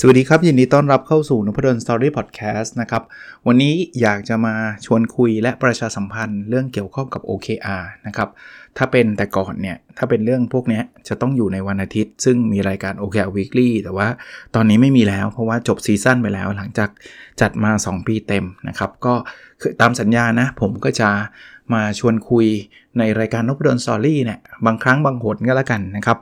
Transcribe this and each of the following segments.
สวัสดีครับ ยินดีต้อนรับเข้าสู่นพดลสตอรี่พอดแคสต์นะครับ วันนี้อยากจะมาชวนคุยและประชาสัมพันธ์เรื่องเกี่ยวข้องกับ OKR นะครับ ถ้าเป็นแต่ก่อนเนี่ย ถ้าเป็นเรื่องพวกนี้จะต้องอยู่ในวันอาทิตย์ ซึ่งมีรายการ OKR Weekly แต่ว่าตอนนี้ไม่มีแล้วเพราะว่าจบ season ไปแล้วหลังจากจัดมา 2 ปีเต็มนะครับ ก็คือตามสัญญานะ ผมก็จะมาชวนคุยในรายการนบดนสตอรี่เนี่ยบางครั้งบางหนก็แล้วกันนะครับ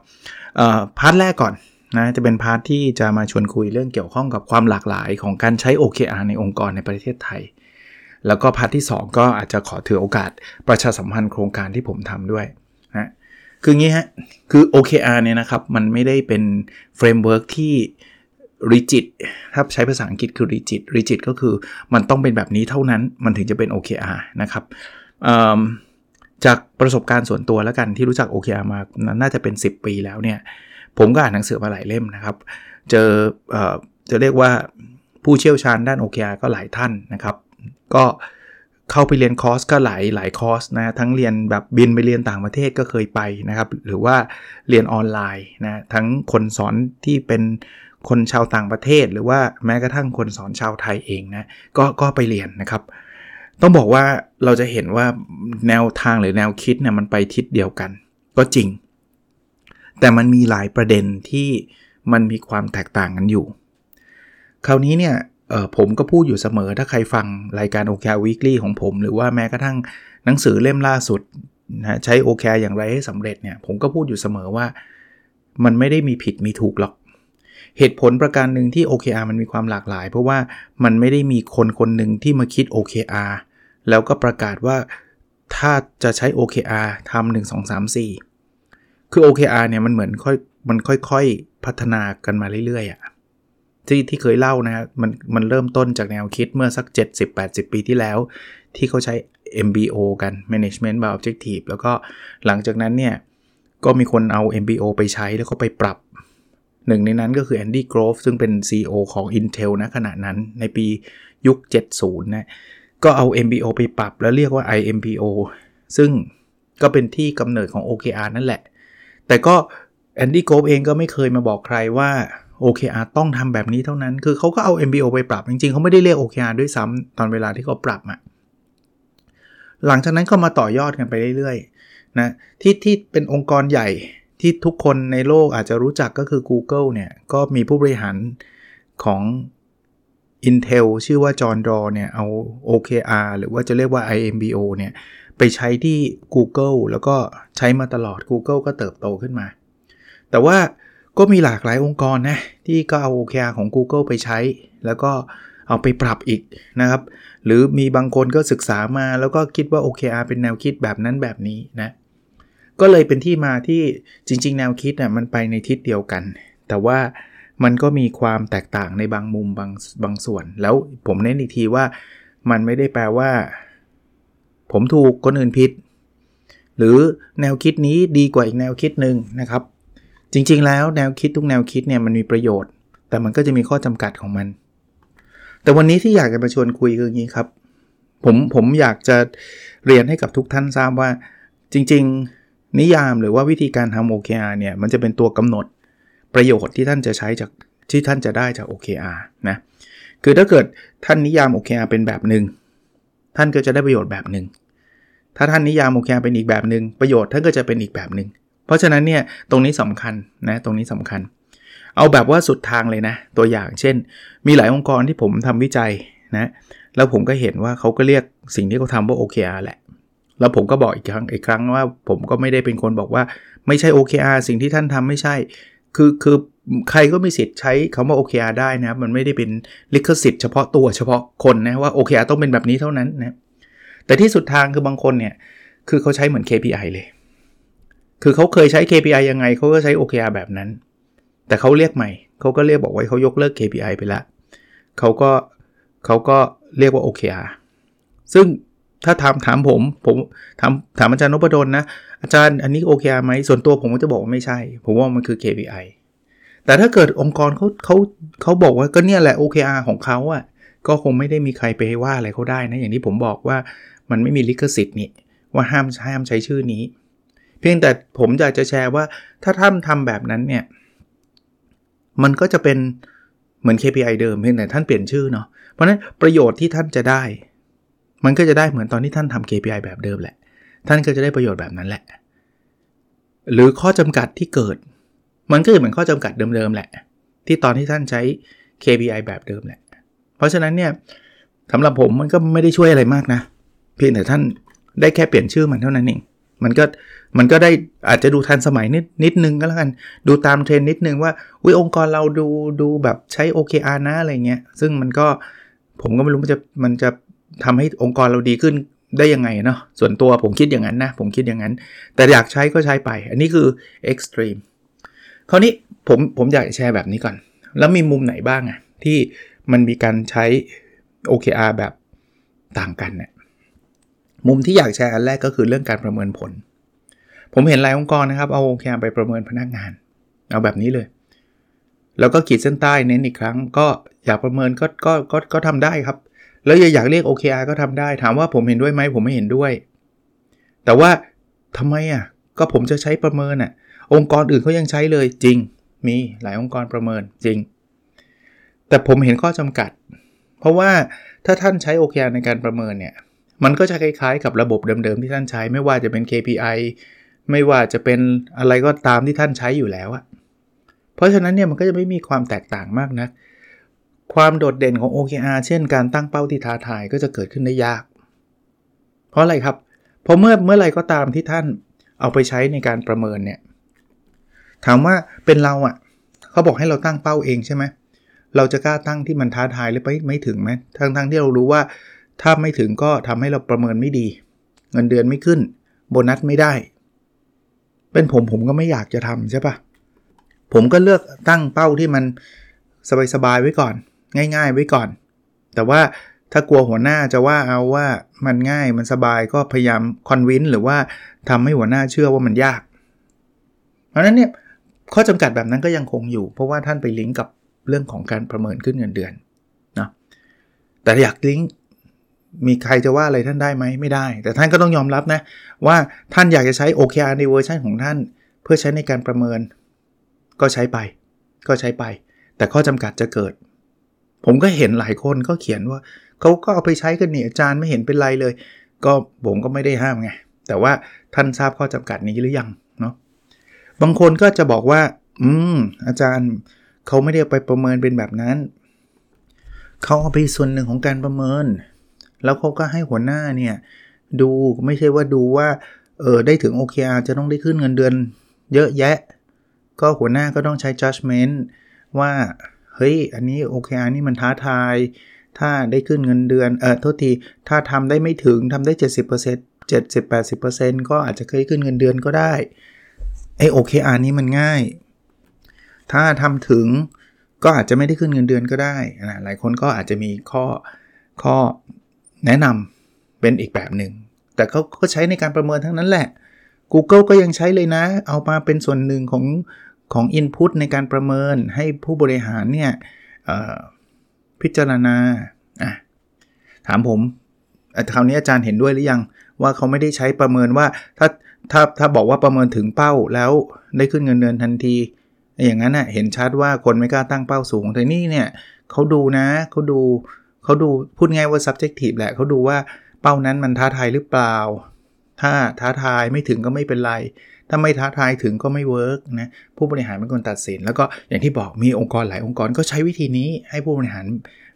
part แรกก่อน นะจะเป็น part ที่จะมาชวนคุยเรื่องเกี่ยวข้องกับความหลากหลายของการใช้ OKR ในองค์กรในประเทศไทย แล้วก็ part ที่ 2 ก็อาจจะขอถือโอกาสประชาสัมพันธ์โครงการที่ผมทำด้วยนะคืองี้ฮะ คือ OKR เนี่ยนะครับ มันไม่ได้เป็น framework ที่ rigid ถ้าใช้ภาษาอังกฤษคือ rigid rigid ก็คือมันต้องเป็นแบบนี้เท่านั้นมันถึงจะเป็น OKR นะครับจากประสบการณ์ส่วนตัวแล้วกันที่รู้จัก OKR มาน่าจะเป็น 10 ปีแล้วเนี่ย ผมก็อ่านหนังสือมาหลายเล่มนะครับ เจอเอ่อจะเรียกว่าผู้เชี่ยวชาญด้าน OKR ก็หลายท่านนะครับ ก็เข้าไปเรียนคอร์สก็หลายหลายคอร์สนะทั้งเรียนแบบบินไปเรียนต่างประเทศก็เคยไปนะครับ หรือว่าเรียนออนไลน์นะทั้งคนสอนที่เป็นคนชาวต่างประเทศ หรือว่าแม้กระทั่งคนสอนชาวไทยเองนะก็ก็ไปเรียนนะครับ ต้องบอกว่าเราจะเห็นว่าแนวทางหรือแนวคิดเนี่ยมันไปทิศเดียวกัน ก็จริง แต่มันมีหลายประเด็นที่มันมีความแตกต่างกันอยู่ คราวนี้เนี่ยผมก็พูดอยู่เสมอถ้าใครฟังรายการ OKR Weekly ของผม หรือว่าแม้กระทั่งหนังสือเล่มล่าสุดนะใช้ OKR อย่างไรให้สำเร็จเนี่ยผมก็พูดอยู่เสมอว่ามันไม่ได้มีผิดมีถูกหรอก เหตุผลประการหนึ่งที่ OKR มันมีความหลากหลาย เพราะว่ามันไม่ได้มีคนคนหนึ่งที่มาคิด OKR แล้วก็ประกาศว่าถ้าจะใช้ OKR ทำหนึ่งสองสามสี่ คือ OKR เนี่ยมันเหมือนค่อยมันค่อยๆพัฒนากันมาเรื่อยๆอะ่ะที่ที่เคยเล่านะมันมันเริ่มต้นจากแนวคิดเมื่อสัก 70-80 ปีที่แล้ว ที่เขาใช้ MBO กัน Management by Objective แล้วก็หลังจากนั้นเนี่ย ก็มีคนเอา MBO ไปใช้แล้วก็ไปปรับหนึ่งในนั้นก็คือแอนดี้กรอฟซึ่งเป็น CEO ของ Intel นะขณะนั้นในปียุค 70 นะ ก็เอา MBO ไปปรับแล้วเรียกว่า IMBO ซึ่งก็เป็นที่กำเนิดของ OKR นั่นแหละ แต่ก็แอนดี้โกฟเองก็ไม่เคยมาบอกใครว่า OKR ต้องทำแบบนี้เท่านั้น คือเขาก็เอา MBO ไปปรับ จริงๆ เขาไม่ได้เรียก OKR ด้วยซ้ำตอนเวลาที่เขาปรับอะหลังจากนั้นก็มาต่อยอดกันไปเรื่อยๆนะที่ที่เป็นองค์กรใหญ่ที่ทุกคนในโลกอาจจะรู้จักก็คือ Google เนี่ย ก็มีผู้บริหารของ Intel ชื่อว่าจอห์นดอเนี่ย เอา OKR หรือว่าจะเรียกว่า IMBO เนี่ย ไปใช้ที่ Google แล้วก็ใช้มาตลอด Google ก็เติบโตขึ้นมา แต่ว่าก็มีหลากหลายองค์กรนะ ที่ก็เอา OKR ของ Google ไปใช้ แล้วก็เอาไปปรับอีกนะครับ หรือมีบางคนก็ศึกษามาแล้วก็คิดว่า OKR เป็นแนวคิดแบบนั้นแบบนี้นะ ก็เลยเป็นที่มาที่จริง ๆ แนวคิดน่ะมันไปในทิศเดียวกัน แต่ว่ามันก็มีความแตกต่างในบางมุมบางบางส่วน แล้วผมเน้นอีกทีว่ามันไม่ได้แปลว่า ผมถูกคนอื่นผิด หรือแนวคิดนี้ดีกว่าอีกแนวคิดหนึ่งนะครับ จริงๆ แล้วแนวคิดทุกแนวคิดเนี่ยมันมีประโยชน์ แต่มันก็จะมีข้อจำกัดของมัน แต่วันนี้ที่อยากจะมาชวนคุยคืออย่างนี้ครับ ผมผมอยากจะเรียนให้กับทุกท่านทราบว่า จริง ๆ นิยามหรือว่าวิธีการทำ OKR เนี่ยมันจะเป็นตัวกำหนดประโยชน์ที่ท่านจะใช้จากที่ท่านจะได้จาก OKR นะคือถ้าเกิดท่านนิยาม OKR เป็นแบบหนึ่ง ท่านก็จะได้ประโยชน์แบบหนึ่ง ถ้าท่านนิยาม OKR เป็นอีกแบบหนึ่งประโยชน์ท่านก็จะเป็นอีกแบบหนึ่ง เพราะฉะนั้นเนี่ยตรงนี้สำคัญนะตรงนี้สำคัญ เอาแบบว่าสุดทางเลยนะ ตัวอย่างเช่น มีหลายองค์กรที่ผมทำวิจัยนะแล้วผมก็เห็นว่าเขาก็เรียกสิ่งที่เขาทำว่า OKR แหละ แล้วผมก็บอกอีกครั้งอีกครั้งว่าผมก็ไม่ได้เป็นคนบอกว่าไม่ใช่ OKR สิ่งที่ท่านทำไม่ใช่ คือคือ ใครก็มีสิทธิ์ใช้คาว่า OKR ได้นะมันไม่ได้เป็นลิขสิทธิ์เฉพาะตัวเฉพาะคนนะว่า OKR ต้องเป็นแบบนี้เท่านั้นนะแต่ที่สุดทางคือบางคนเนี่ยคือเขาใช้เหมือน KPI เลย คือเขาเคยใช้ KPI ยังไงเขาก็ใช้ OKR แบบนั้น แต่เขาเรียกใหม่เขาก็เรียกบอกไว่าเขายกเลิก KPI ไปละเขาก็เขาก็เรียกว่า OKR ซึ่งถ้าถามถามผมผมถามถามอาจารย์นพดลนะ อาจารย์อันนี้ OKR ไหมส่วนตัวผมก็จะบอกว่าไม่ใช่ ผมว่ามันคือ KPI แต่ถ้าเกิดองค์กรเขาเขาเขาบอกว่าก็เนี่ยแหละ OKR ของเขาอะ่ะก็คงไม่ได้มีใครไปว่าอะไรเขาได้นะอย่างที่ผมบอกว่ามันไม่มีลิขสิทธิ์นี่ว่าห้ามห้ามใช้ชื่อนี้ เพียงแต่ผมอยากจะแชร์ว่าถ้าท่านทำแบบนั้นเนี่ย มันก็จะเป็นเหมือน KPI เดิมเพียงแต่ท่านเปลี่ยนชื่อเนาะเพราะนั้นประโยชน์ที่ท่านจะได้ มันก็จะได้เหมือนตอนที่ท่านทำ KPI แบบเดิมแหละ ท่านก็จะได้ประโยชน์แบบนั้นแหละ หรือข้อจำกัดที่เกิด มันก็จะเหมือนข้อจำกัดเดิมๆแหละ ที่ตอนที่ท่านใช้ KPI แบบเดิมแหละ เพราะฉะนั้นเนี่ยสำหรับผมมันก็ไม่ได้ช่วยอะไรมากนะ เพียงแต่ท่านได้แค่เปลี่ยนชื่อมันเท่านั้นเองมันก็มันก็ได้อาจจะดูทันสมัยนิดนิดนึงก็แล้วกัน ดูตามเทรนนิดนึงว่าวิองค์กรเราดูดูแบบใช้ OKR นะอะไรเงี้ย ซึ่งมันก็ผมก็ไม่รู้มันจะมันจะทำให้องค์กรเราดีขึ้นได้ยังไงเนาะส่วนตัวผมคิดอย่างนั้นนะ ผมคิดอย่างนั้น แต่อยากใช้ก็ใช้ไป อันนี้คือ extreme คราวนี้ผมผมอยากแชร์แบบนี้ก่อน แล้วมีมุมไหนบ้างอะที่มันมีการใช้ OKR แบบต่างกันเนี่ยมุมที่อยากแชร์อันแรกก็คือเรื่องการประเมินผล ผมเห็นหลายองค์กรนะครับเอา OKR ไปประเมินพนักงาน เอาแบบนี้เลย แล้วก็ขีดเส้นใต้เน้นอีกครั้ง ก็อยากประเมินก็ก็ก็ก็ทำได้ครับ แล้วอยากเรียก OKR ก็ทำได้ ถามว่าผมเห็นด้วยไหมผมไม่เห็นด้วย แต่ว่าทำไมอะก็ผมจะใช้ประเมินอะ องค์กรอื่นเขายังใช้เลยจริง มีหลายองค์กรประเมินจริง แต่ผมเห็นข้อจำกัด เพราะว่าถ้าท่านใช้ OKR ในการประเมินเนี่ยมันก็จะคล้ายๆ กับระบบเดิมๆที่ท่านใช้ไม่ว่าจะเป็น KPI ไม่ว่าจะเป็นอะไรก็ตามที่ท่านใช้อยู่แล้วอะเพราะฉะนั้นเนี่ยมันก็จะไม่มีความแตกต่างมากนะความโดดเด่นของ OKR เช่นการตั้งเป้าที่ท้าทายก็จะเกิดขึ้นได้ยาก เพราะอะไรครับ เพราะเมื่อเมื่อไรก็ตามที่ท่านเอาไปใช้ในการประเมินเนี่ย ถามว่าเป็นเราอะ่ะเขาบอกให้เราตั้งเป้าเองใช่ไหมเราจะกล้าตั้งที่มันท้าทายหรือไปไม่ถึงไหมทั้งทั้งที่เรารู้ว่า ถ้าไม่ถึงก็ทำให้เราประเมินไม่ดี เงินเดือนไม่ขึ้น โบนัสไม่ได้ เป็นผมผมก็ไม่อยากจะทำใช่ปะผมก็เลือกตั้งเป้าที่มันสบายๆไว้ก่อน ง่าย ๆ ไว้ก่อน แต่ว่าถ้ากลัวหัวหน้าจะว่าเอาว่ามันง่ายมันสบายก็พยายามคอนวินหรือว่าทำให้หัวหน้าเชื่อว่ามันยาก เพราะนั้นเนี่ย ข้อจำกัดแบบนั้นก็ยังคงอยู่ เพราะว่าท่านไปลิงก์กับเรื่องของการประเมินขึ้นเงินเดือนนะแต่อยากลิงก์มีใครจะว่าอะไรท่านได้ไหมไม่ได้ แต่ท่านก็ต้องยอมรับนะ ว่าท่านอยากจะใช้ OKR ในเวอร์ชันของท่าน เพื่อใช้ในการประเมิน ก็ใช้ไป ก็ใช้ไป แต่ข้อจำกัดจะเกิด ผมก็เห็นหลายคนก็เขียนว่าเขาก็เอาไปใช้กันนี่อาจารย์ไม่เห็นเป็นไรเลย ก็ผมก็ไม่ได้ห้ามไงแต่ว่าท่านทราบข้อจำกัดนี้หรือยัง บางคนก็จะบอกว่า อืม อาจารย์เขาไม่ได้ไปประเมินเป็นแบบนั้น เขาเอาไปส่วนหนึ่งของการประเมิน แล้วเขาก็ให้หัวหน้าเนี่ย ดูไม่ใช่ว่าดูว่า เออได้ถึง OKR จะต้องได้ขึ้นเงินเดือน เยอะแยะ ก็หัวหน้าก็ต้องใช้ judgment ว่า เฮ้ย อันนี้ OKR นี่มันท้าทาย ถ้าได้ขึ้นเงินเดือน เออโทษที ถ้าทำได้ไม่ถึงทำได้ 70% 70-80%ก็อาจจะเคยขึ้นเงินเดือนก็ได้ ไอ้ OKR นี้มันง่าย ถ้าทำถึงก็อาจจะไม่ได้ขึ้นเงินเดือนก็ได้นะหลายคนก็อาจจะมีข้อข้อแนะนำเป็นอีกแบบหนึ่ง แต่เขาก็ใช้ในการประเมินทั้งนั้นแหละ Google ก็ยังใช้เลยนะ เอามาเป็นส่วนหนึ่งของของ Input ในการประเมินให้ผู้บริหารเนี่ยพิจารณา ถามผมคราวนี้อาจารย์เห็นด้วยหรือยัง ว่าเขาไม่ได้ใช้ประเมินว่าถ้า ถ้าถ้าบอกว่าประเมินถึงเป้าแล้วได้ขึ้นเงินเดือนทันที อย่างนั้นน่ะเห็นชัดว่าคนไม่กล้าตั้งเป้าสูงแต่นี่เนี่ยเขาดูนะเขาดูเขาดูพูดง่ายว่า subjective แหละเขาดูว่าเป้านั้นมันท้าทายหรือเปล่า ถ้าท้าทายไม่ถึงก็ไม่เป็นไร ถ้าไม่ท้าทายถึงก็ไม่เวิร์กนะผู้บริหารเป็นคนตัดสิน แล้วก็อย่างที่บอกมีองค์กรหลายองค์กรก็ใช้วิธีนี้ให้ผู้บริหาร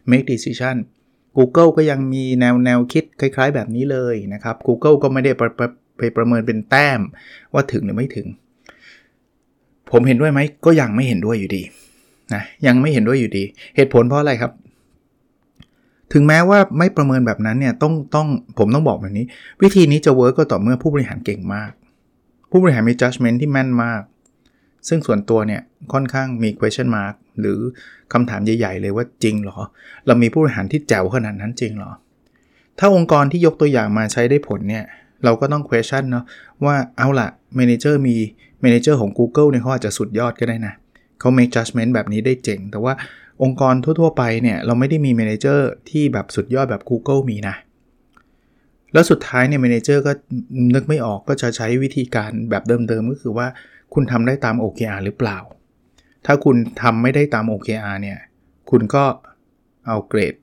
make decision Google ก็ยังมีแนวแนวคิดคล้าย ๆ แบบนี้เลยนะครับ Google ก็ไม่ได้ ไปประเมินเป็นแต้มว่าถึงหรือไม่ถึง ผมเห็นด้วยไหมก็ยังไม่เห็นด้วยอยู่ดีนะยังไม่เห็นด้วยอยู่ดี เหตุผลเพราะอะไรครับ ถึงแม้ว่าไม่ประเมินแบบนั้นเนี่ยต้องต้องผมต้องบอกแบบนี้ วิธีนี้จะ work ก็ต่อเมื่อผู้บริหารเก่งมาก ผู้บริหารมี judgment ที่แม่นมาก ซึ่งส่วนตัวเนี่ยค่อนข้างมี question mark หรือคำถามใหญ่ ๆ เลยว่าจริงหรอ เรามีผู้บริหารที่แจ๋วขนาดนั้นจริงหรอ ถ้าองค์กรที่ยกตัวอย่างมาใช้ได้ผลเนี่ย เราก็ต้อง question เนาะว่าเอาละ manager มี manager ของ Google เนี่ยเขาอาจจะสุดยอดก็ได้นะเขา make judgment แบบนี้ได้เจ๋ง แต่ว่าองค์กรทั่ว ๆ ไปเนี่ย เราไม่ได้มี manager ที่แบบสุดยอดแบบ Google มีนะ แล้วสุดท้ายเนี่ย manager ก็นึกไม่ออกก็จะใช้วิธีการแบบเดิมๆ ก็คือว่าคุณทำได้ตาม OKR หรือเปล่า ถ้าคุณทำไม่ได้ตาม OKR เนี่ย คุณก็เอาเกรด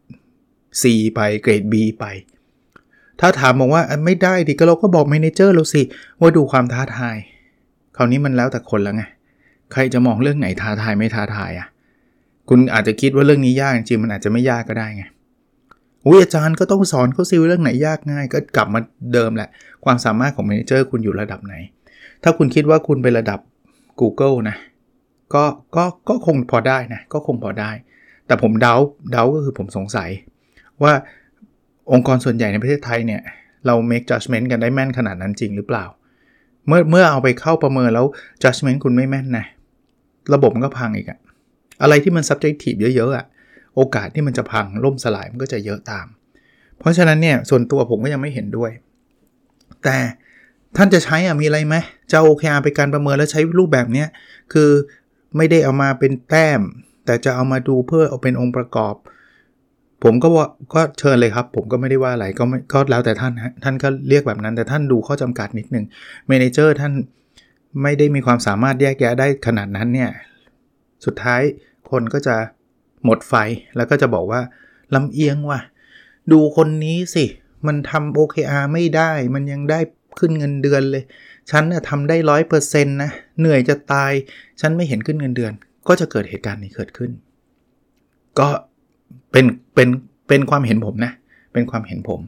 C ไปเกรด B ไป ถ้าถามบอกว่าไม่ได้ดิก็เราก็บอก manager เราสิ ว่าดูความท้าทาย คราวนี้มันแล้วแต่คนแล้วไง ใครจะมองเรื่องไหนท้าทายไม่ท้าทายอะ่ะ คุณอาจจะคิดว่าเรื่องนี้ยากจริงมันอาจจะไม่ยากก็ได้ไงอุ้ยอาจารย์ก็ต้องสอนเขาซิเรื่องไหนยากง่าย ก็กลับมาเดิมแหละ ความสามารถของเมนเจอร์คุณอยู่ระดับไหน ถ้าคุณคิดว่าคุณไประดับ Google นะ ก็ก็ก็คงพอได้นะ ก็คงพอได้ แต่ผมเดาเดาก็คือผมสงสัยว่า องค์กรส่วนใหญ่ในประเทศไทยเนี่ย เรา make judgment กันได้แม่นขนาดนั้นจริงหรือเปล่า เมื่อเมื่อเอาไปเข้าประเมินแล้ว judgment คุณไม่แม่นนะ ระบบมันก็พังอีกอะอะไรที่มัน subjective เยอะๆอะโอกาสที่มันจะพังล่มสลายมันก็จะเยอะตาม เพราะฉะนั้นเนี่ยส่วนตัวผมก็ยังไม่เห็นด้วย แต่ท่านจะใช้อะมีอะไรไหมจะโอเคอาไปการประเมินแล้วใช้รูปแบบเนี้ยคือไม่ได้เอามาเป็นแต้ม แต่จะเอามาดูเพื่อเอาเป็นองค์ประกอบ ผมก็ว่าก็เชิญเลยครับ ผมก็ไม่ได้ว่าอะไรก็ก็แล้วแต่ท่านฮะท่านก็เรียกแบบนั้น แต่ท่านดูข้อจำกัดนิดนึงเมนเจอร์ท่านไม่ได้มีความสามารถแยกแยะได้ขนาดนั้นเนี่ยสุดท้ายคนก็จะหมดไฟแล้วก็จะบอกว่าลำเอียงว่ะ ดูคนนี้สิ มันทำ OKR ไม่ได้ มันยังได้ขึ้นเงินเดือนเลย ฉันน่ะทำได้ร้อยเปอร์เซ็นต์นะ เหนื่อยจะตาย ฉันไม่เห็นขึ้นเงินเดือน ก็จะเกิดเหตุการณ์นี้เกิดขึ้น ก็ เป็นเป็นเป็นความเห็นผมนะ เป็นความเห็นผม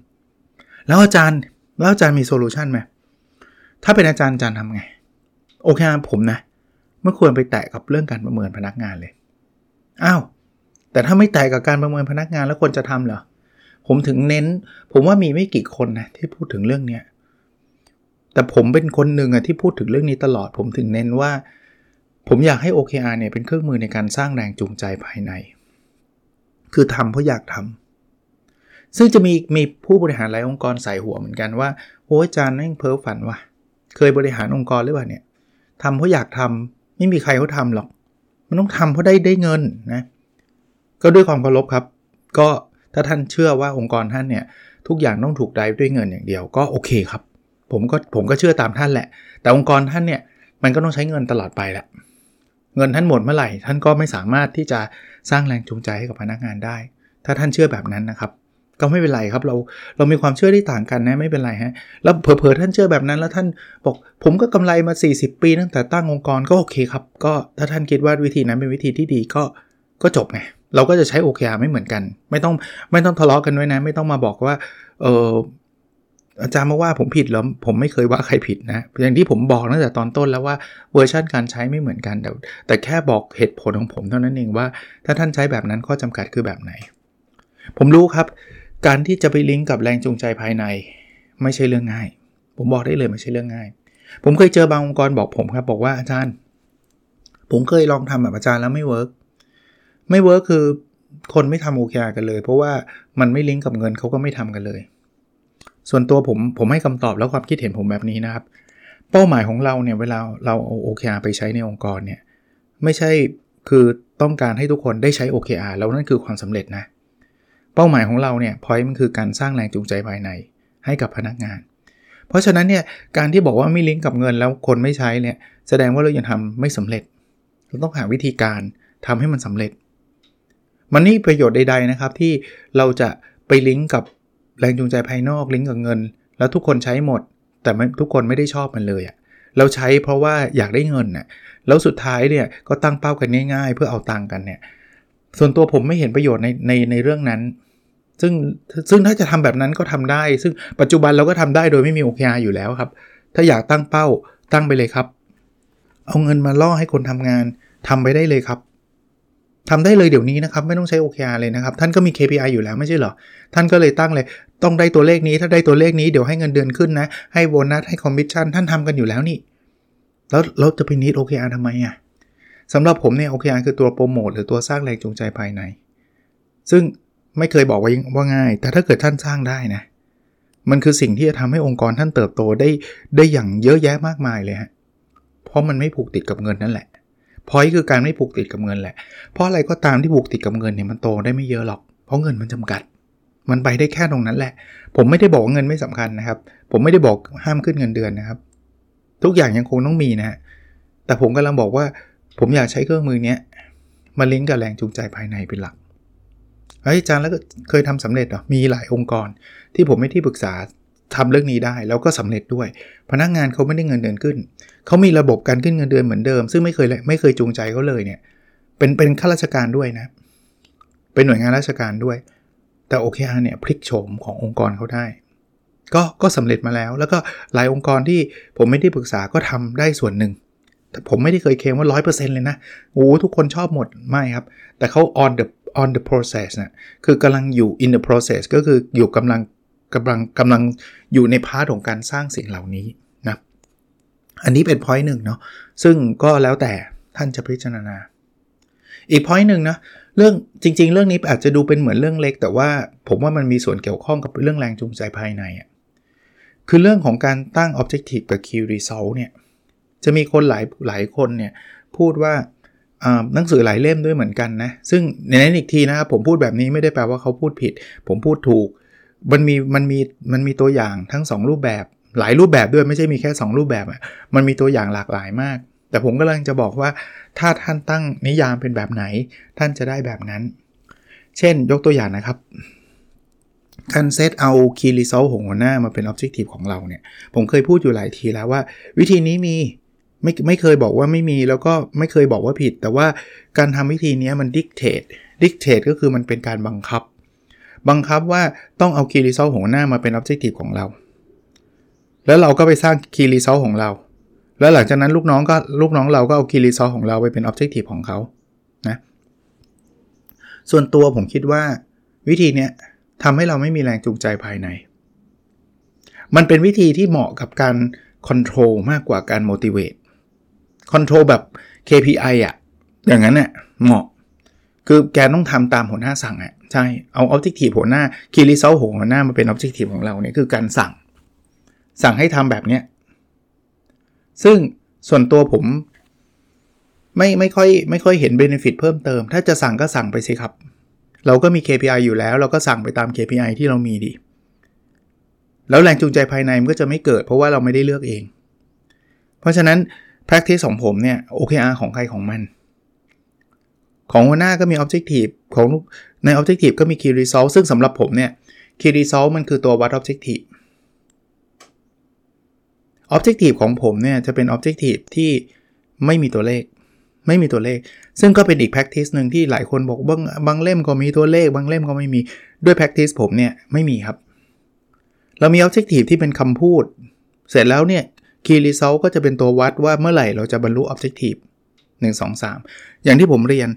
แล้วอาจารย์แล้วอาจารย์มีโซลูชันไหมถ้าเป็นอาจารย์อาจารย์ทำไง โอเคผมนะเมื่อควรไปแตะกับเรื่องการประเมินพนักงานเลยอ้าวแต่ถ้าไม่แตะกับการประเมินพนักงานแล้วคนจะทำเหรอผมถึงเน้น ผมว่ามีไม่กี่คนนะที่พูดถึงเรื่องเนี้ยแต่ผมเป็นคนหนึ่งอะที่พูดถึงเรื่องนี้ตลอด ผมถึงเน้นว่า ผมอยากให้ OKR เนี่ยเป็นเครื่องมือในการสร้างแรงจูงใจภายใน คือทำเพราะอยากทำซึ่งจะมีมีผู้บริหารหลายองค์กรใส่หัวเหมือนกันว่าโอ้ยจานนั่งเพ้อฝันว่ะ เคยบริหารองค์กรหรือเปล่าเนี่ยทำเพราะอยากทำไม่มีใครเขาทาหรอก มันต้องทำเพราะได้ได้เงินนะก็ด้วยความเคารพครับ ก็ถ้าท่านเชื่อว่าองค์กรท่านเนี่ยทุกอย่างต้องถูกได้ด้วยเงินอย่างเดียวก็โอเคครับ ผมก็ผมก็เชื่อตามท่านแหละ แต่องค์กรท่านเนี่ยมันก็ต้องใช้เงินตลอดไปแหละ เงินท่านหมดเมื่อไหร่ ท่านก็ไม่สามารถที่จะสร้างแรงจูงใจให้กับพนักงานได้ ถ้าท่านเชื่อแบบนั้นนะครับ ก็ไม่เป็นไรครับเราเรามีความเชื่อที่ต่างกันนะไม่เป็นไรฮะแล้วเผลอๆท่านเชื่อแบบนั้นแล้วท่านบอกผมก็กำไรมา 40 ปีตั้งแต่ตั้งองค์กรก็โอเคครับ ก็ถ้าท่านคิดว่าวิธีนั้นเป็นวิธีที่ดีก็ก็จบไงเราก็จะใช้ OKR ไม่เหมือนกัน ไม่ต้องไม่ต้องทะเลาะกันด้วยนะ ไม่ต้องมาบอกว่าเออ อาจารย์มาว่าผมผิดแล้วผมไม่เคยว่าใครผิดนะอย่างที่ผมบอกตั้งแต่ตอนต้นแล้วว่าเวอร์ชันการใช้ไม่เหมือนกัน แต่แต่แค่บอกเหตุผลของผมเท่านั้นเองว่า ถ้าท่านใช้แบบนั้นข้อจำกัดคือแบบไหน ผมรู้ครับ การที่จะไปลิงก์กับแรงจูงใจภายใน ไม่ใช่เรื่องง่าย ผมบอกได้เลยไม่ใช่เรื่องง่าย ผมเคยเจอบางองค์กรบอกผมครับ บอกว่าอาจารย์ ผมเคยลองทำแบบอาจารย์แล้วไม่ work ไม่ work คือคนไม่ทำ OKR กันเลย เพราะว่ามันไม่ลิงก์กับเงินเขาก็ไม่ทำกันเลย ส่วนตัวผมผมให้คำตอบแล้วความคิดเห็นผมแบบนี้นะครับ เป้าหมายของเราเนี่ยเวลาเราเอา OKR ไปใช้ในองค์กรเนี่ยไม่ใช่คือต้องการให้ทุกคนได้ใช้ OKR แล้วนั่นคือความสำเร็จนะ เป้าหมายของเราเนี่ยพอยต์มันคือการสร้างแรงจูงใจภายในให้กับพนักงาน เพราะฉะนั้นเนี่ยการที่บอกว่าไม่ลิงก์กับเงินแล้วคนไม่ใช้เนี่ยแสดงว่าเรายังทำไม่สำเร็จ เราต้องหาวิธีการทำให้มันสำเร็จ มันนี่ประโยชน์ใดๆนะครับที่เราจะไปลิงก์กับ แรงจูงใจภายนอกลิงก์กับเงิน แล้วทุกคนใช้หมด แต่ทุกคนไม่ได้ชอบมันเลยอะเราใช้เพราะว่าอยากได้เงินน่ะแล้วสุดท้ายเนี่ยก็ตั้งเป้ากันง่ายๆ เพื่อเอาตังค์กันเนี่ยส่วนตัวผมไม่เห็นประโยชน์ในในในเรื่องนั้น ซึ่งซึ่งถ้าจะทำแบบนั้นก็ทำได้ ซึ่งปัจจุบันเราก็ทำได้โดยไม่มี OKR อยู่แล้วครับ ถ้าอยากตั้งเป้าตั้งไปเลยครับ เอาเงินมาล่อให้คนทำงานทำไปได้เลยครับทำได้เลยเดี๋ยวนี้นะครับ ไม่ต้องใช้ OKR เลยนะครับ ท่านก็มี KPI อยู่แล้วไม่ใช่เหรอ ท่านก็เลยตั้งเลย ต้องได้ตัวเลขนี้ถ้าได้ตัวเลขนี้เดี๋ยวให้เงินเดือนขึ้นนะ ให้โบนัสให้คอมมิชชั่นท่านทำกันอยู่แล้วนี่ แล้วเราจะไปนิด OKR ทำไมอะสำหรับผมเนี่ย OKR คือตัวโปรโมทหรือตัวสร้างแรงจูงใจภายใน ซึ่งไม่เคยบอกว่าว่าง่าย แต่ถ้าเกิดท่านสร้างได้นะ มันคือสิ่งที่จะทำให้องค์กรท่านเติบโตได้ได้อย่างเยอะแยะมากมายเลยฮะเพราะมันไม่ผูกติดกับเงินนั่นแหละพอยคือการไม่ผูกติดกับเงินแหละ เพราะอะไรก็ตามที่ผูกติดกับเงินเนี่ยมันโตได้ไม่เยอะหรอก เพราะเงินมันจำกัด มันไปได้แค่ตรงนั้นแหละ ผมไม่ได้บอกเงินไม่สำคัญนะครับ ผมไม่ได้บอกห้ามขึ้นเงินเดือนนะครับ ทุกอย่างยังคงต้องมีนะฮะแต่ผมกำลังบอกว่า ผมอยากใช้เครื่องมือเนี้ยมาลิงก์กับแรงจูงใจภายในเป็นหลักเฮ้ยอาจารย์แล้วก็เคยทำสำเร็จเหรอมีหลายองค์กร ที่ผมไม่ที่ปรึกษาทำเรื่องนี้ได้แล้วก็สำเร็จด้วย พนักงานเขาไม่ได้เงินเดือนขึ้น เขามีระบบการขึ้นเงินเดือนเหมือนเดิม ซึ่งไม่เคยไม่เคยจูงใจเขาเลยเนี่ย เป็นเป็นข้าราชการด้วยนะ เป็นหน่วยงานราชการด้วย แต่โอเคอาเนี่ยพลิกโฉมขององค์กรเขาได้ ก็ก็สำเร็จมาแล้ว แล้วก็หลายองค์กรที่ผมไม่ได้ปรึกษาก็ทำได้ส่วนหนึ่งแต่ผมไม่ได้เคยเคลมว่า 100%เลยนะโอ้ทุกคนชอบหมดไม่ครับ แต่เขา on the on the process นะคือกำลังอยู่ in the process ก็คืออยู่กำลังกำลังกำลังอยู่ใน part ของการสร้างสิ่งเหล่านี้นะอันนี้เป็น point หนึ่งเนาะซึ่งก็แล้วแต่ท่านจะพิจารณา อีก point หนึ่งนะ เรื่องจริง ๆ เรื่องนี้อาจจะดูเป็นเหมือนเรื่องเล็ก แต่ว่าผมว่ามันมีส่วนเกี่ยวข้องกับเรื่องแรงจูงใจภายในอะคือเรื่องของการตั้ง objective กับ key result เนี่ยจะมีคนหลายหลายคนเนี่ยพูดว่าหนังสือหลายเล่มด้วยเหมือนกันนะ ซึ่งในนั้นอีกทีนะครับผมพูดแบบนี้ไม่ได้แปลว่าเขาพูดผิด ผมพูดถูก มันมีมันมีมันมีตัวอย่างทั้ง 2 รูปแบบหลายรูปแบบด้วยไม่ใช่มีแค่ 2 รูปแบบอะมันมีตัวอย่างหลากหลายมาก แต่ผมก็เลยจะบอกว่า ถ้าท่านตั้งนิยามเป็นแบบไหน ท่านจะได้แบบนั้น เช่นยกตัวอย่างนะครับการเซตเอาคีรีโซลของหัวหน้ามาเป็นออบเจกตีฟของเราเนี่ย ผมเคยพูดอยู่หลายทีแล้วว่า วิธีนี้มีไม่ไม่เคยบอกว่าไม่มีแล้วก็ไม่เคยบอกว่าผิด แต่ว่าการทำวิธีนี้มัน dictate dictate ก็คือมันเป็นการบังคับ บังคับว่าต้องเอา key result ของหัวหน้ามาเป็น objective ของเรา แล้วเราก็ไปสร้าง key result ของเรา แล้วหลังจากนั้นลูกน้องก็ลูกน้องเราก็เอา key result ของเราไปเป็น objective ของเขานะส่วนตัวผมคิดว่าวิธีนี้ทำให้เราไม่มีแรงจูงใจภายใน มันเป็นวิธีที่เหมาะกับการคอนโทรลมากกว่าการ motivate คอนโทรลแบบ KPI อะ่ะ อย่างนั้นเนี่ยเหมาะ คือแกต้องทำตามหัวหน้าสั่งอะ่ะ ใช่ เอา objective หัวหน้า key result หัวหน้ามาเป็น objective ของเราเนี่ยคือการสั่ง สั่งให้ทำแบบเนี้ย ซึ่งส่วนตัวผมไม่ไม่ค่อยไม่ค่อยเห็น benefit เพิ่มเติม ถ้าจะสั่งก็สั่งไปสิครับ เราก็มี KPI อยู่แล้ว เราก็สั่งไปตาม KPI ที่เรามีดี แล้วแรงจูงใจภายในมันก็จะไม่เกิดเพราะว่าเราไม่ได้เลือกเอง เพราะฉะนั้น practice ของผมเนี่ย OKR ของใครของมัน ของหัวหน้าก็มี Objective ของใน Objective ก็มี Key Result ซึ่งสำหรับผมเนี่ย Key Result มันคือตัววัด Objective Objective ของผมเนี่ยจะเป็น Objective ที่ไม่มีตัวเลข ไม่มีตัวเลข ซึ่งก็เป็นอีก practice หนึ่งที่หลายคนบอกบางบางเล่มก็มีตัวเลข บางเล่มก็ไม่มีด้วย practice ผมเนี่ยไม่มีครับ เรามี Objective ที่เป็นคำพูด เสร็จแล้วเนี่ย Key Result ก็จะเป็นตัววัดว่าเมื่อไหร่เราจะบรรลุ Objective 1 2 3 อย่างที่ผมเรียน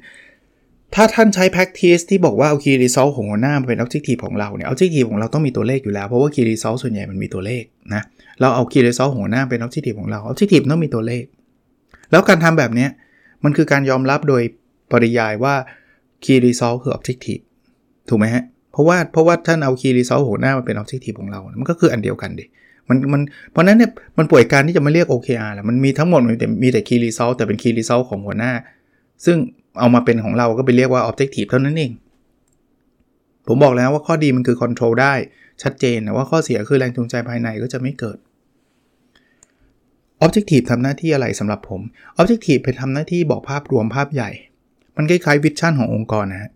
ถ้าท่านใช้ practice ที่บอกว่าเอา key result ของหัวหน้ามาเป็น objective ของเราเนี่ย objective ของเราต้องมีตัวเลขอยู่แล้ว เพราะว่า key result ส่วนใหญ่มันมีตัวเลขนะ เราเอา key result ของหัวหน้าเป็น objective ของเรา objective ต้องมีตัวเลข แล้วการทำแบบนี้มันคือการยอมรับโดยปริยายว่า key result คือ objective ถูกไหมฮะ เพราะว่าเพราะว่าท่านเอา key result หัวหน้ามาเป็น objective ของเรา มันก็คืออันเดียวกันดิมันมันเพราะนั้นเนี่ยมันป่วยการที่จะมาเรียก OKR แหละมันมีทั้งหมดมีแต่มีแต่ key result แต่เป็น key result ของหัวหน้า ซึ่งเอามาเป็นของเราก็ไปเรียกว่า objective เท่านั้นเอง ผมบอกแล้วว่าข้อดีมันคือ control ได้ชัดเจนแต่ว่าข้อเสียคือแรงจูงใจภายในก็จะไม่เกิด objective ทำหน้าที่อะไรสำหรับผม objective เป็นทำหน้าที่บอกภาพรวมภาพใหญ่ มันคล้ายๆ vision ขององค์กรนะฮะ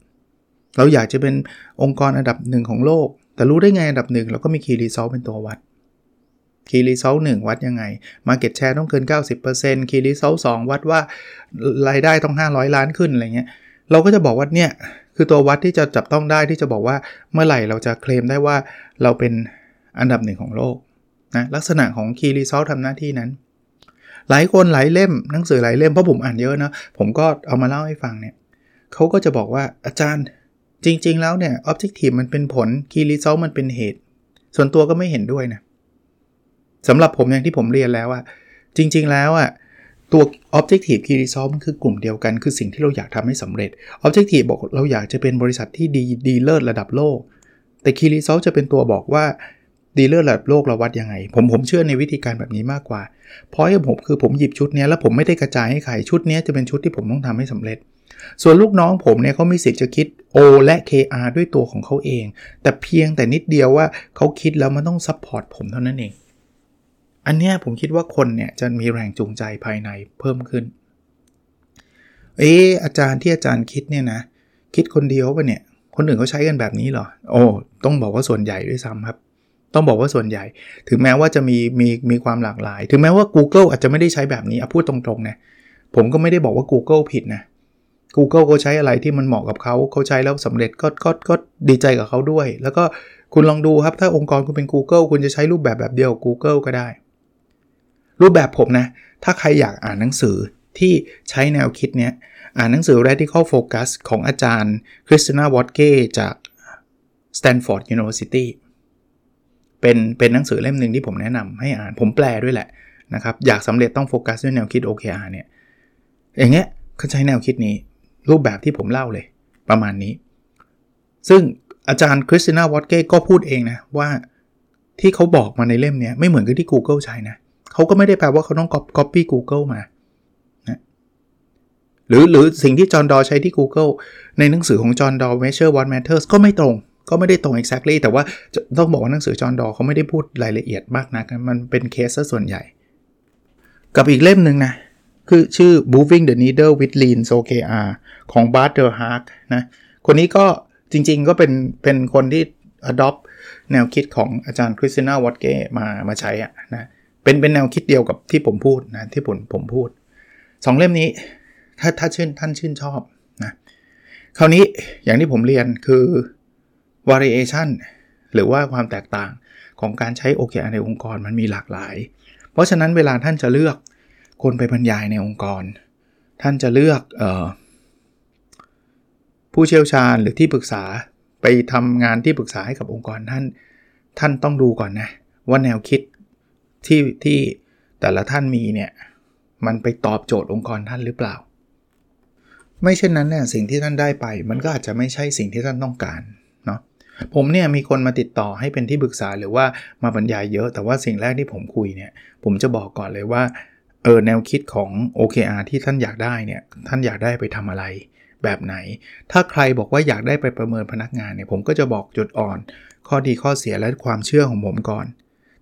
เราอยากจะเป็นองค์กรอันดับหนึ่งของโลก แต่รู้ได้ไงอันดับหนึ่งเราก็มี key result เป็นตัววัด key result หนึ่งวัดยังไง Market Share ต้องเกิน 90% key result สองวัดว่ารายได้ต้อง 500 ล้านขึ้นอะไรเงี้ยเราก็จะบอกว่าเนี่ย คือตัววัดที่จะจับต้องได้ที่จะบอกว่าเมื่อไหร่เราจะเคลมได้ว่าเราเป็นอันดับหนึ่งของโลกนะลักษณะของคีรีเซลทำหน้าที่นั้น หลายคนหลายเล่มหนังสือหลายเล่มเพราะผมอ่านเยอะนะผมก็เอามาเล่าให้ฟังเนี่ยเขาก็จะบอกว่าอาจารย์จริง ๆ แล้วเนี่ยออบเจกตีฟมันเป็นผลคีรีเซลมันเป็นเหตุ ส่วนตัวก็ไม่เห็นด้วยนะสำหรับผมอย่างที่ผมเรียนแล้วอะจริง ๆ แล้วอะ ตัว Objective Key Result มันคือกลุ่มเดียวกันคือสิ่งที่เราอยากทำให้สำเร็จ Objective บอกเราอยากจะเป็นบริษัทที่ดีดีเลิศระดับโลก แต่ Key Result จะเป็นตัวบอกว่าดีลเลอร์ระดับโลกเราวัดยังไง ผมผมเชื่อในวิธีการแบบนี้มากกว่าเพราะผมคือผมหยิบชุดนี้แล้วผมไม่ได้กระจายให้ใครชุดนี้จะเป็นชุดที่ผมต้องทำให้สำเร็จ ส่วนลูกน้องผมเนี่ยเขามีสิทธิ์จะคิด O และ KR ด้วยตัวของเขาเอง แต่เพียงแต่นิดเดียวว่าเขาคิดแล้วมันต้อง support ผมเท่านั้นเอง อันเนี้ยผมคิดว่าคนเนี่ยจะมีแรงจูงใจภายในเพิ่มขึ้น เอออาจารย์ที่อาจารย์คิดเนี่ยนะ คิดคนเดียวปะเนี่ย คนอื่นเขาใช้กันแบบนี้เหรอ โอ้ ต้องบอกว่าส่วนใหญ่ด้วยซ้ำครับ ต้องบอกว่าส่วนใหญ่ ถึงแม้ว่าจะมีมีมีความหลากหลาย ถึงแม้ว่า Google อาจจะไม่ได้ใช้แบบนี้อพูดตรงๆนะ ผมก็ไม่ได้บอกว่า Google ผิดนะ Google เขาใช้อะไรที่มันเหมาะกับเขาเขาใช้แล้วสำเร็จก็ก็ก็ดีใจกับเขาด้วย แล้วก็คุณลองดูครับ ถ้าองค์กรคุณเป็น Google คุณจะใช้รูปแบบแบบเดียว Google ก็ได้ รูปแบบผมนะ ถ้าใครอยากอ่านหนังสือที่ใช้แนวคิดเนี้ย อ่านหนังสือ Radical Focus ของอาจารย์คริสตินาวอตเก้จาก Stanford University เป็นเป็นหนังสือเล่มหนึ่งที่ผมแนะนำให้อ่านผมแปลด้วยแหละนะครับอยากสำเร็จต้องโฟกัสด้วยแนวคิด OKR เนี่ยอย่างเงี้ยเขาใช้แนวคิดนี้รูปแบบที่ผมเล่าเลยประมาณนี้ ซึ่งอาจารย์คริสตินาวอตเก้ก็พูดเองนะว่าที่เขาบอกมาในเล่มนี้ไม่เหมือนกับที่ Google ใช้นะ เขาก็ไม่ได้แปลว่าเขาต้อง copy Google มาหรือหรือสิ่งที่จอห์นดอใช้ที่ Google ในหนังสือของจอห์นดอ Measure What Matters ก็ไม่ตรง ก็ไม่ได้ตรง exactly แต่ว่าต้องบอกว่าหนังสือจอห์นดอเขาไม่ได้พูดรายละเอียดมากนะักมันเป็นเคสซะส่วนใหญ่ กับอีกเล่มหนึ่งนะคือชื่อ Moving the Needle with Lean OKR ของ Bart d e r h a g นะ คนนี้ก็จริงๆก็เป็นเป็นคนที่ adopt แนวคิดของอาจารย์คริสติน่าวอตเก้มามาใช้อะนะ เป็นเป็นแนวคิดเดียวกับที่ผมพูดนะที่ผมผมพูดสองเล่มนี้ถ้าถ้าชื่นท่านชื่นชอบนะคราวนี้อย่างที่ผมเรียนคือ variation หรือว่าความแตกต่างของการใช้ OKR ในองค์กรมันมีหลากหลาย เพราะฉะนั้นเวลาท่านจะเลือกคนไปบรรยายในองค์กร ท่านจะเลือกออผู้เชี่ยวชาญหรือที่ปรึกษาไปทำงานที่ปรึกษาให้กับองค์กรท่าน ท่านต้องดูก่อนนะว่าแนวคิด ที่ที่แต่ละท่านมีเนี่ยมันไปตอบโจทย์องค์กรท่านหรือเปล่า ไม่เช่นนั้นเนี่ยสิ่งที่ท่านได้ไป มันก็อาจจะไม่ใช่สิ่งที่ท่านต้องการเนาะผมเนี่ยมีคนมาติดต่อให้เป็นที่ปรึกษาหรือว่ามาบรรยายเยอะ แต่ว่าสิ่งแรกที่ผมคุยเนี่ยผมจะบอกก่อนเลยว่าเออแนวคิดของ OKR ที่ท่านอยากได้เนี่ยท่านอยากได้ไปทำอะไรแบบไหน ถ้าใครบอกว่าอยากได้ไปประเมินพนักงานเนี่ยผมก็จะบอกจุดอ่อน ข้อดีข้อเสียและความเชื่อของผมก่อน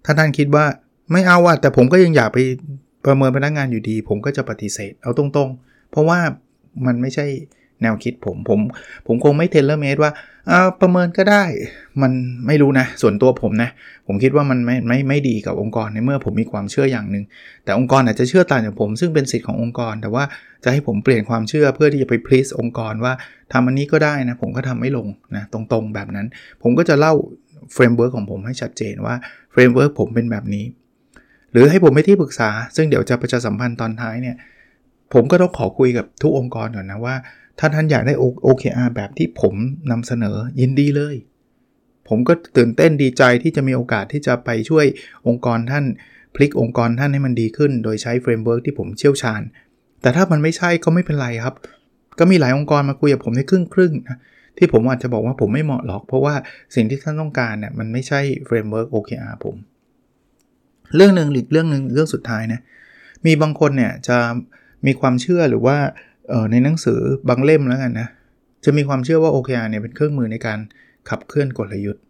ถ้าท่านคิดว่า ไม่เอาอะแต่ผมก็ยังอยากไปประเมินพนักงานอยู่ดี ผมก็จะปฏิเสธ เอาตรงๆ เพราะว่ามันไม่ใช่แนวคิดผมผมผมคงไม่เทเลเมดว่าประเมินก็ได้มันไม่รู้นะ ส่วนตัวผมนะ ผมคิดว่ามันไม่ไม่ไม่ดีกับองค์กรในเมื่อผมมีความเชื่ออย่างหนึ่งแต่องค์กรอาจจะเชื่อต่างจากผม ซึ่งเป็นสิทธิ์ขององค์กร แต่ว่าจะให้ผมเปลี่ยนความเชื่อเพื่อที่จะไป please องค์กรว่าทำอันนี้ก็ได้นะ ผมก็ทำไม่ลงนะตรงๆแบบนั้น ผมก็จะเล่า framework ของผมให้ชัดเจนว่า framework ผมเป็นแบบนี้ หรือให้ผมไปที่ปรึกษา ซึ่งเดี๋ยวจะประชาสัมพันธ์ตอนท้ายเนี่ยผมก็ต้องขอคุยกับทุกองค์กรก่อนนะว่า ถ้าท่านอยากได้ OKR แบบที่ผมนำเสนอยินดีเลย ผมก็ตื่นเต้นดีใจที่จะมีโอกาสที่จะไปช่วยองค์กรท่านพลิกองค์กรท่านให้มันดีขึ้น โดยใช้ framework ที่ผมเชี่ยวชาญ แต่ถ้ามันไม่ใช่ก็ไม่เป็นไรครับ ก็มีหลายองค์กรมาคุยกับผมในครึ่งครึ่งนะที่ผมอาจจะบอกว่าผมไม่เหมาะหรอก เพราะว่าสิ่งที่ท่านต้องการเนี่ยมันไม่ใช่ framework OKR ผม เรื่องหนึ่งหรือเรื่องหนึ่งเรื่องสุดท้ายนะมีบางคนเนี่ยจะมีความเชื่อหรือว่าในหนังสือบางเล่มแล้วกันนะจะมีความเชื่อว่า OKR เนี่ยเป็นเครื่องมือในการขับเคลื่อนกลยุทธ์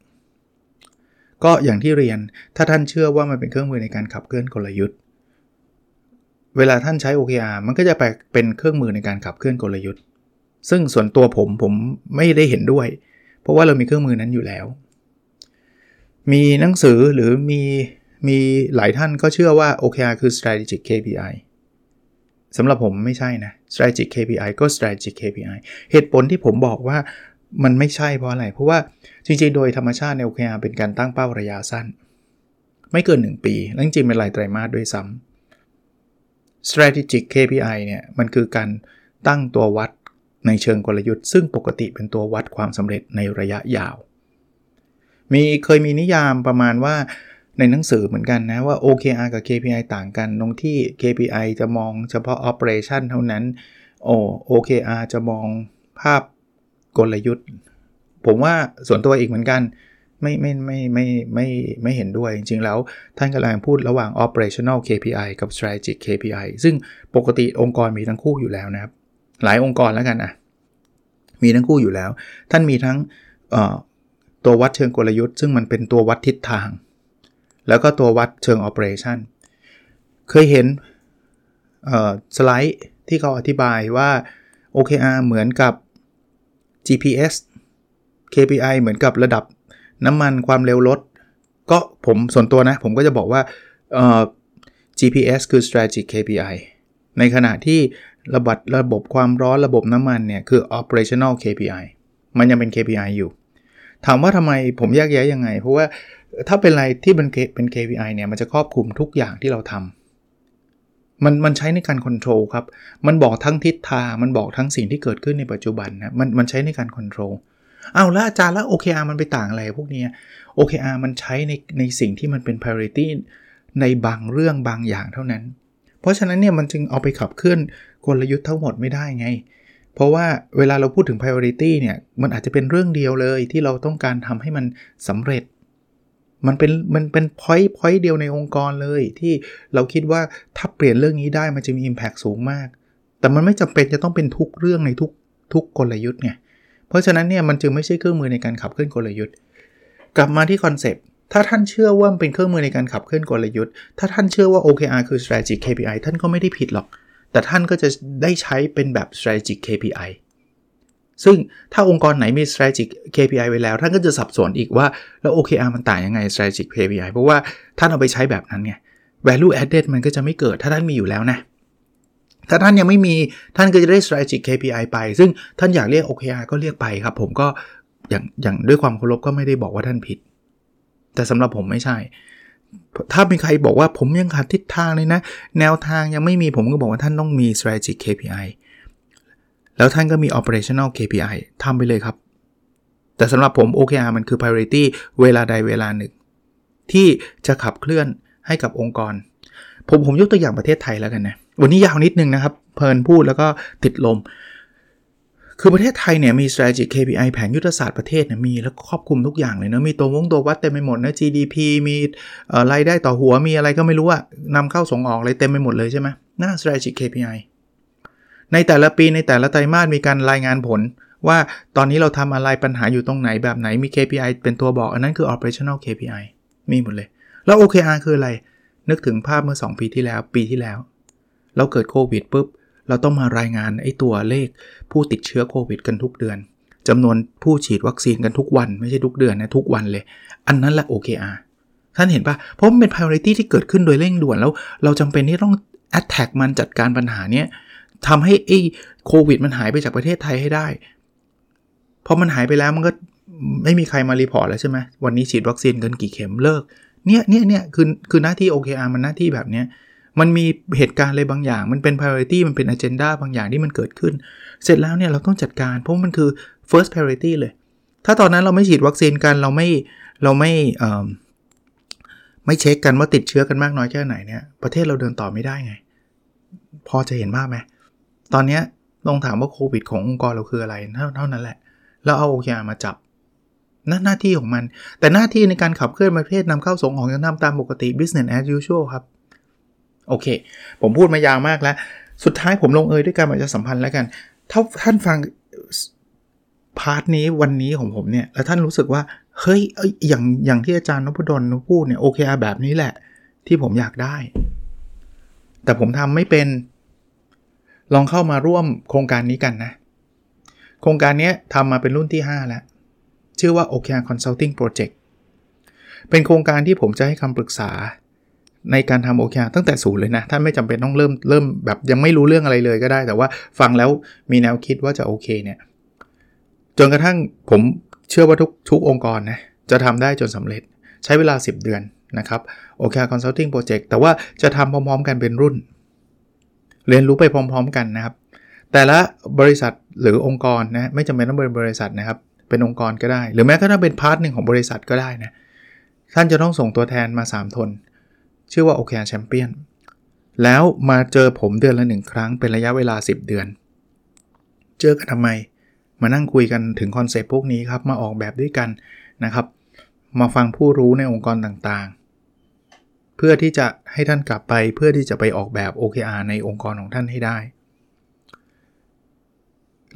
ก็อย่างที่เรียนถ้าท่านเชื่อว่ามันเป็นเครื่องมือในการขับเคลื่อนกลยุทธ์ เวลาท่านใช้ OKR มันก็จะไปเป็นเครื่องมือในการขับเคลื่อนกลยุทธ์ ซึ่งส่วนตัวผมผมไม่ได้เห็นด้วย เพราะว่าเรามีเครื่องมือนั้นอยู่แล้ว มีหนังสือหรือมี มีหลายท่านก็เชื่อว่า OKR คือ strategic KPI สำหรับผมไม่ใช่นะ strategic KPI ก็ strategic KPI เหตุผลที่ผมบอกว่ามันไม่ใช่เพราะอะไร เพราะว่าจริงๆ โดยธรรมชาติใน OKR เป็นการตั้งเป้าระยะสั้น ไม่เกิน 1 ปีและจริงๆเป็นรายไตรมาสด้วยซ้ำ strategic KPI เนี่ยมันคือการตั้งตัววัดในเชิงกลยุทธ์ ซึ่งปกติเป็นตัววัดความสำเร็จในระยะยาว มีเคยมีนิยามประมาณว่า ในหนังสือเหมือนกันนะว่า OKR กับ KPI ต่างกัน ตรงที่ KPI จะมองเฉพาะ operation เท่านั้นโอ OKR จะมองภาพกลยุทธ์ ผมว่าส่วนตัวอีกเหมือนกัน ไม่ไม่ไม่ไม่ไม่ไม่เห็นด้วย จริงๆแล้วท่านกำลังพูดระหว่าง operational KPI กับ strategic KPI ซึ่งปกติองค์กรมีทั้งคู่อยู่แล้วนะครับ หลายองค์กรแล้วกันอะมีทั้งคู่อยู่แล้ว ท่านมีทั้งตัววัดเชิงกลยุทธ์ ซึ่งมันเป็นตัววัดทิศทาง แล้วก็ตัววัดเชิง operation เคยเห็นสไลด์ที่เขาอธิบายว่า OKR เหมือนกับ GPS KPI เหมือนกับระดับน้ำมันความเร็วรถ ก็ผมส่วนตัวนะ ผมก็จะบอกว่า GPS คือ strategic KPI ในขณะที่ระบบระบบความร้อนระบบน้ำมันเนี่ย คือ operational KPI มันยังเป็น KPI อยู่ ถามว่าทำไมผมแยกแยะยังไง เพราะว่า ถ้าเป็นอะไรที่เป็นเป็น KPI เนี่ยมันจะครอบคลุมทุกอย่างที่เราทำมันมันใช้ในการ control ครับ มันบอกทั้งทิศทางมันบอกทั้งสิ่งที่เกิดขึ้นในปัจจุบันนะมันมันใช้ในการ control เอาแล้วอาจารย์แล้ว OKR มันไปต่างอะไรพวกนี้ OKR มันใช้ในในสิ่งที่มันเป็น priority ในบางเรื่องบางอย่างเท่านั้น เพราะฉะนั้นเนี่ยมันจึงเอาไปขับเคลื่อนกลยุทธ์ทั้งหมดไม่ได้ไง เพราะว่าเวลาเราพูดถึง priority เนี่ยมันอาจจะเป็นเรื่องเดียวเลยที่เราต้องการทำให้มันสำเร็จ มันเป็นมันเป็น point point เดียวในองค์กรเลยที่เราคิดว่าถ้าเปลี่ยนเรื่องนี้ได้มันจะมี impact สูงมาก แต่มันไม่จำเป็นจะต้องเป็นทุกเรื่องในทุกทุกกลยุทธ์ไงเพราะฉะนั้นเนี่ยมันจึงไม่ใช่เครื่องมือในการขับเคลื่อนกลยุทธ์ กลับมาที่คอนเซปต์ถ้าท่านเชื่อว่ามันเป็นเครื่องมือในการขับเคลื่อนกลยุทธ์ ถ้าท่านเชื่อว่า OKR คือ strategic KPI ท่านก็ไม่ได้ผิดหรอก แต่ท่านก็จะได้ใช้เป็นแบบ strategic KPI ซึ่งถ้าองค์กรไหนมี strategic KPI ไว้แล้ว ท่านก็จะสับสนอีกว่า แล้ว OKR มันต่างยังไง strategic KPI เพราะว่าท่านเอาไปใช้แบบนั้นไง value added มันก็จะไม่เกิดถ้าท่านมีอยู่แล้วนะ ถ้าท่านยังไม่มีท่านก็จะได้ strategic KPI ไป ซึ่งท่านอยากเรียก OKR ก็เรียกไปครับ ผมก็อย่างอย่างด้วยความเคารพก็ไม่ได้บอกว่าท่านผิด แต่สำหรับผมไม่ใช่ ถ้ามีใครบอกว่าผมยังขาดทิศทางเลยนะ แนวทางยังไม่มีผมก็บอกว่าท่านต้องมี strategic KPI แล้วท่านก็มี operational KPI ทำไปเลยครับ แต่สำหรับผม OKR มันคือ priority เวลาใดเวลาหนึ่ง ที่จะขับเคลื่อนให้กับองค์กร ผมผมยกตัวอย่างประเทศไทยแล้วกันนะ วันนี้ยาวนิดนึงนะครับ เพลินพูดแล้วก็ติดลม คือประเทศไทยเนี่ยมี strategic KPI แผนยุทธศาสตร์ประเทศเนี่ยมีแล้วครอบคลุมทุกอย่างเลยเนะมีตัววงตัววัดเต็มไปหมดนะ GDP มีรายได้ต่อหัวมีอะไรก็ไม่รู้อะนำเข้าส่งออกอะไรเต็มไปหมดเลยใช่ไหมหน่า strategic KPI ในแต่ละปีในแต่ละไตรมาสมีการรายงานผล ว่าตอนนี้เราทำอะไรปัญหาอยู่ตรงไหนแบบไหนมี KPI เป็นตัวบอก อันนั้นคือ operational KPI มีหมดเลย แล้ว OKR คืออะไร นึกถึงภาพเมื่อ 2 ปีที่แล้ว ปีที่แล้ว เราเกิดโควิดปุ๊บเราต้องมารายงานไอ้ตัวเลขผู้ติดเชื้อโควิดกันทุกเดือนจำนวนผู้ฉีดวัคซีนกันทุกวันไม่ใช่ทุกเดือนนะทุกวันเลย อันนั้นแหละ OKR ท่านเห็นปะเพราะมันเป็น priority ที่เกิดขึ้นโดยเร่งด่วนแล้ว เราจำเป็นที่ต้อง attack มันจัดการปัญหาเนี้ย ทำให้ไอ้โควิดมันหายไปจากประเทศไทยให้ได้ พอมันหายไปแล้วมันก็ไม่มีใครมา report แล้วใช่ไหมวันนี้ฉีดวัคซีนกันกี่เข็มเลิก เนี่ยเนี่ยเนี่ยคือคือหน้าที่ OKR มันหน้าที่แบบเนี้ยมันมีเหตุการณ์อะไรบางอย่าง มันเป็น priority มันเป็น agenda บางอย่างที่มันเกิดขึ้น เสร็จแล้วเนี่ยเราต้องจัดการเพราะมันคือ first priority เลย ถ้าตอนนั้นเราไม่ฉีดวัคซีนกันเราไม่เราไม่ไม่เช็คกันว่าติดเชื้อกันมากน้อยแค่ไหนเนี่ยประเทศเราเดินต่อไม่ได้ไง พอจะเห็นภาพไหม ตอนนี้ลองถามว่าโควิดขององค์กรเราคืออะไรเท่านั้นแหละ แล้วเอาโอเคมาจับนั่นหน้าที่ของมัน แต่หน้าที่ในการขับเคลื่อนประเทศนำเข้าส่งออกยังทำตามปกติ business as usual ครับ โอเค ผมพูดมายาวมากแล้ว สุดท้ายผมลงเอยด้วยการประชาสัมพันธ์แล้วกัน ถ้าท่านฟังพาร์ทนี้วันนี้ของผมเนี่ย แล้วท่านรู้สึกว่า เฮ้ยอย่างอย่างที่อาจารย์นพดลพูดเนี่ยโอเคอาแบบนี้แหละ ที่ผมอยากได้ แต่ผมทำไม่เป็น ลองเข้ามาร่วมโครงการนี้กันนะ โครงการนี้ทำมาเป็นรุ่นที่ 5 แล้ว ชื่อว่า OKR Consulting Project เป็นโครงการที่ผมจะให้คำปรึกษาในการทำโอเคตั้งแต่ศูนย์เลยนะ ท่านไม่จำเป็นต้องเริ่มเริ่มแบบยังไม่รู้เรื่องอะไรเลยก็ได้ แต่ว่าฟังแล้วมีแนวคิดว่าจะโอเคเนี่ย จนกระทั่งผมเชื่อว่าทุกทุกองค์กรนะจะทำได้จนสำเร็จใช้เวลา 10 เดือนนะครับ OKR consulting project แต่ว่าจะทำพร้อมๆกันเป็นรุ่น เรียนรู้ไปพร้อม ๆ กันนะครับ แต่ละบริษัทหรือองค์กรนะไม่จำเป็นต้องเป็นบริษัทนะครับ เป็นองค์กรก็ได้ หรือแม้กระทั่งเป็น part หนึ่งของบริษัทก็ได้นะท่านจะต้องส่งตัวแทนมา 3 คน ชื่อว่า OKR champion แล้วมาเจอผมเดือนละหนึ่งครั้งเป็นระยะเวลา 10 เดือน เจอกันทำไม มานั่งคุยกันถึง concept พวกนี้ครับ มาออกแบบด้วยกันนะครับ มาฟังผู้รู้ในองค์กรต่างๆ เพื่อที่จะให้ท่านกลับไปเพื่อที่จะไปออกแบบ OKR ในองค์กรของท่านให้ได้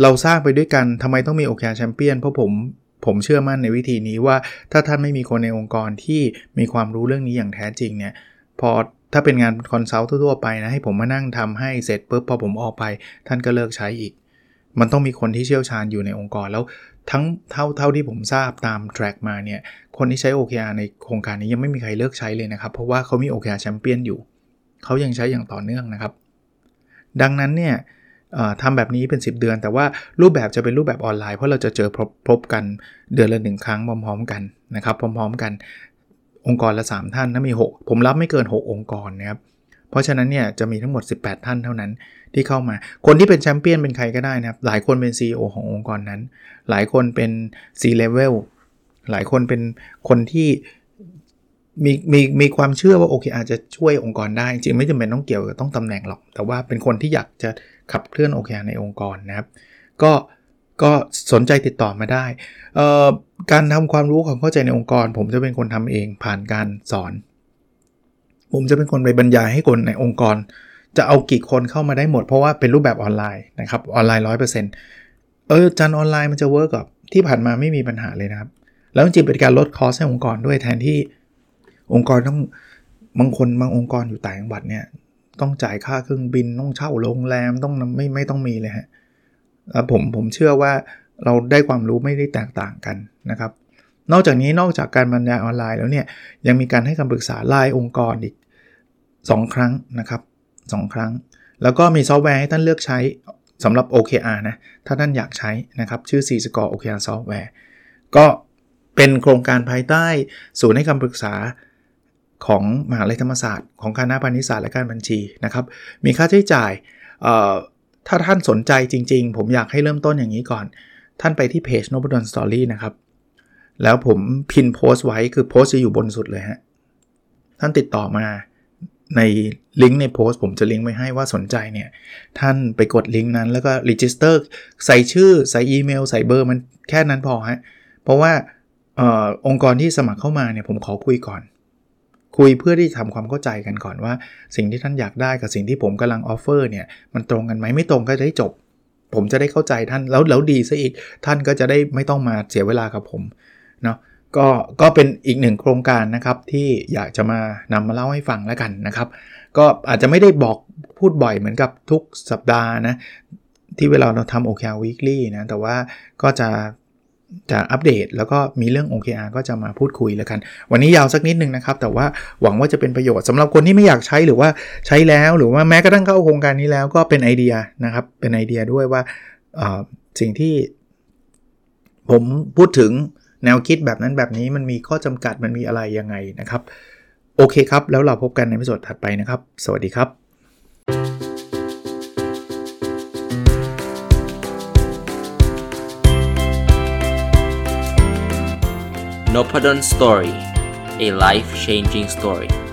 เราสร้างไปด้วยกันทำไมต้องมี OKR แชมเปี้ยนเพราะผมผมเชื่อมั่นในวิธีนี้ว่าถ้าท่านไม่มีคนในองค์กรที่มีความรู้เรื่องนี้อย่างแท้จริงเนี่ยพอถ้าเป็นงาน consult ทั่วไปนะให้ผมมานั่งทำให้เสร็จปุ๊บพอผมออกไป ท่านก็เลิกใช้อีก มันต้องมีคนที่เชี่ยวชาญอยู่ในองค์กรแล้ว ทั้งเท่าเท่าที่ผมทราบตามแทร็กมาเนี่ยคนที่ใช้ OKR ในโครงการนี้ยังไม่มีใครเลิกใช้เลยนะครับ เพราะว่าเขามี OKR แชมเปี้ยนอยู่ เขายังใช้อย่างต่อเนื่องนะครับ ดังนั้นเนี่ยทำแบบนี้เป็น 10 เดือน แต่ว่ารูปแบบจะเป็นรูปแบบออนไลน์เพราะเราจะเจอพบพบกันเดือนละหนึ่งครั้งพร้อมๆกันนะครับ พร้อม ๆ กันองค์กรละ 3 ท่านถ้ามี 6 ผมรับไม่เกิน 6 องค์กรนะครับ เพราะฉะนั้นเนี่ยจะมีทั้งหมด 18 ท่านเท่านั้นที่เข้ามา คนที่เป็นแชมเปี้ยนเป็นใครก็ได้นะครับ หลายคนเป็น CEO ขององค์กรนั้น หลายคนเป็น C level หลายคนเป็นคนที่มีมีมีความเชื่อว่าโอเคอาจจะช่วยองค์กรได้ จริงไม่จำเป็นต้องเกี่ยวกับต้องตำแหน่งหรอก แต่ว่าเป็นคนที่อยากจะขับเคลื่อนโอเคในองค์กรนะครับ ก็ก็สนใจติดต่อมาได้ การทำความรู้ความเข้าใจในองค์กร ผมจะเป็นคนทำเองผ่านการสอน ผมจะเป็นคนไปบรรยายให้คนในองค์กร จะเอากี่คนเข้ามาได้หมด เพราะว่าเป็นรูปแบบออนไลน์นะครับออนไลน์ร้อยเปอร์เซ็นต์เออาจารย์ออนไลน์มันจะ work ครับที่ผ่านมาไม่มีปัญหาเลยนะครับ แล้วจริงเป็นการลด cost ให้องค์กรด้วยแทนที่องค์กรต้องบางคนบางองค์กรอยู่ต่างจังหวัดเนี่ยต้องจ่ายค่าเครื่องบินต้องเช่าโรงแรมต้องไม่ไม่ต้องมีเลยฮะแล้วผมผมเชื่อว่าเราได้ความรู้ไม่ได้แตกต่างกันนะครับ นอกจากนี้นอกจากการบรรยายออนไลน์แล้วเนี่ยยังมีการให้คำปรึกษาไลน์องค์กรอีก 2 ครั้งนะครับ 2 ครั้ง แล้วก็มีซอฟต์แวร์ให้ท่านเลือกใช้สำหรับ OKR นะ ถ้าท่านอยากใช้นะครับ ชื่อ C Score OKR Software ก็เป็นโครงการภายใต้ศูนย์ให้คำปรึกษาของมหาลัยธรรมศาสตร์ ของคณะพาณิชยศาสตร์และการบัญชีนะครับ มีค่าใช้จ่าย ถ้าท่านสนใจจริง ๆ ผมอยากให้เริ่มต้นอย่างนี้ก่อน ท่านไปที่เพจ n o b u d o n Story นะครับ แล้วผม pin โพสต์ไว้คือโพสต์จะอยู่บนสุดเลยฮะ ท่านติดต่อมาในลิงก์ในโพสต์ผมจะลิงก์ไว้ให้ว่าสนใจเนี่ย ท่านไปกดลิงก์นั้นแล้วก็ register ใส่ชื่อใส่อีเมล ใส่เบอร์มันแค่นั้นพอฮะ เพราะว่าองค์กรที่สมัครเข้ามาเนี่ยผมขอคุยก่อน คุยเพื่อที่ทำความเข้าใจกันก่อนว่า สิ่งที่ท่านอยากได้กับสิ่งที่ผมกำลัง offer เนี่ยมันตรงกันไหมไม่ตรงก็จะได้จบ ผมจะได้เข้าใจท่านแล้วแล้วดีซะอีกท่านก็จะได้ไม่ต้องมาเสียเวลากับผม เนาะก็ก็เป็นอีกหนึ่งโครงการนะครับที่อยากจะมานำมาเล่าให้ฟังแล้วกันนะครับ ก็อาจจะไม่ได้บอกพูดบ่อยเหมือนกับทุกสัปดาห์นะที่เวลาเราทำ OKR Weekly นะแต่ว่าก็จะจะอัปเดตแล้วก็มีเรื่อง OKR ก็จะมาพูดคุยแล้วกัน วันนี้ยาวสักนิดนึงนะครับ แต่ว่าหวังว่าจะเป็นประโยชน์สำหรับคนที่ไม่อยากใช้หรือว่าใช้แล้วหรือว่าแม้กระทั่งเข้าโครงการนี้แล้วก็เป็นไอเดียนะครับ เป็นไอเดียด้วยว่าสิ่งที่ผมพูดถึง แนวคิดแบบนั้นแบบนี้มันมีข้อจำกัดมันมีอะไรยังไงนะครับ โอเคครับ แล้วเราพบกันในวิดีโอถัดไปนะครับ สวัสดีครับ n o p a d o n Story a life changing story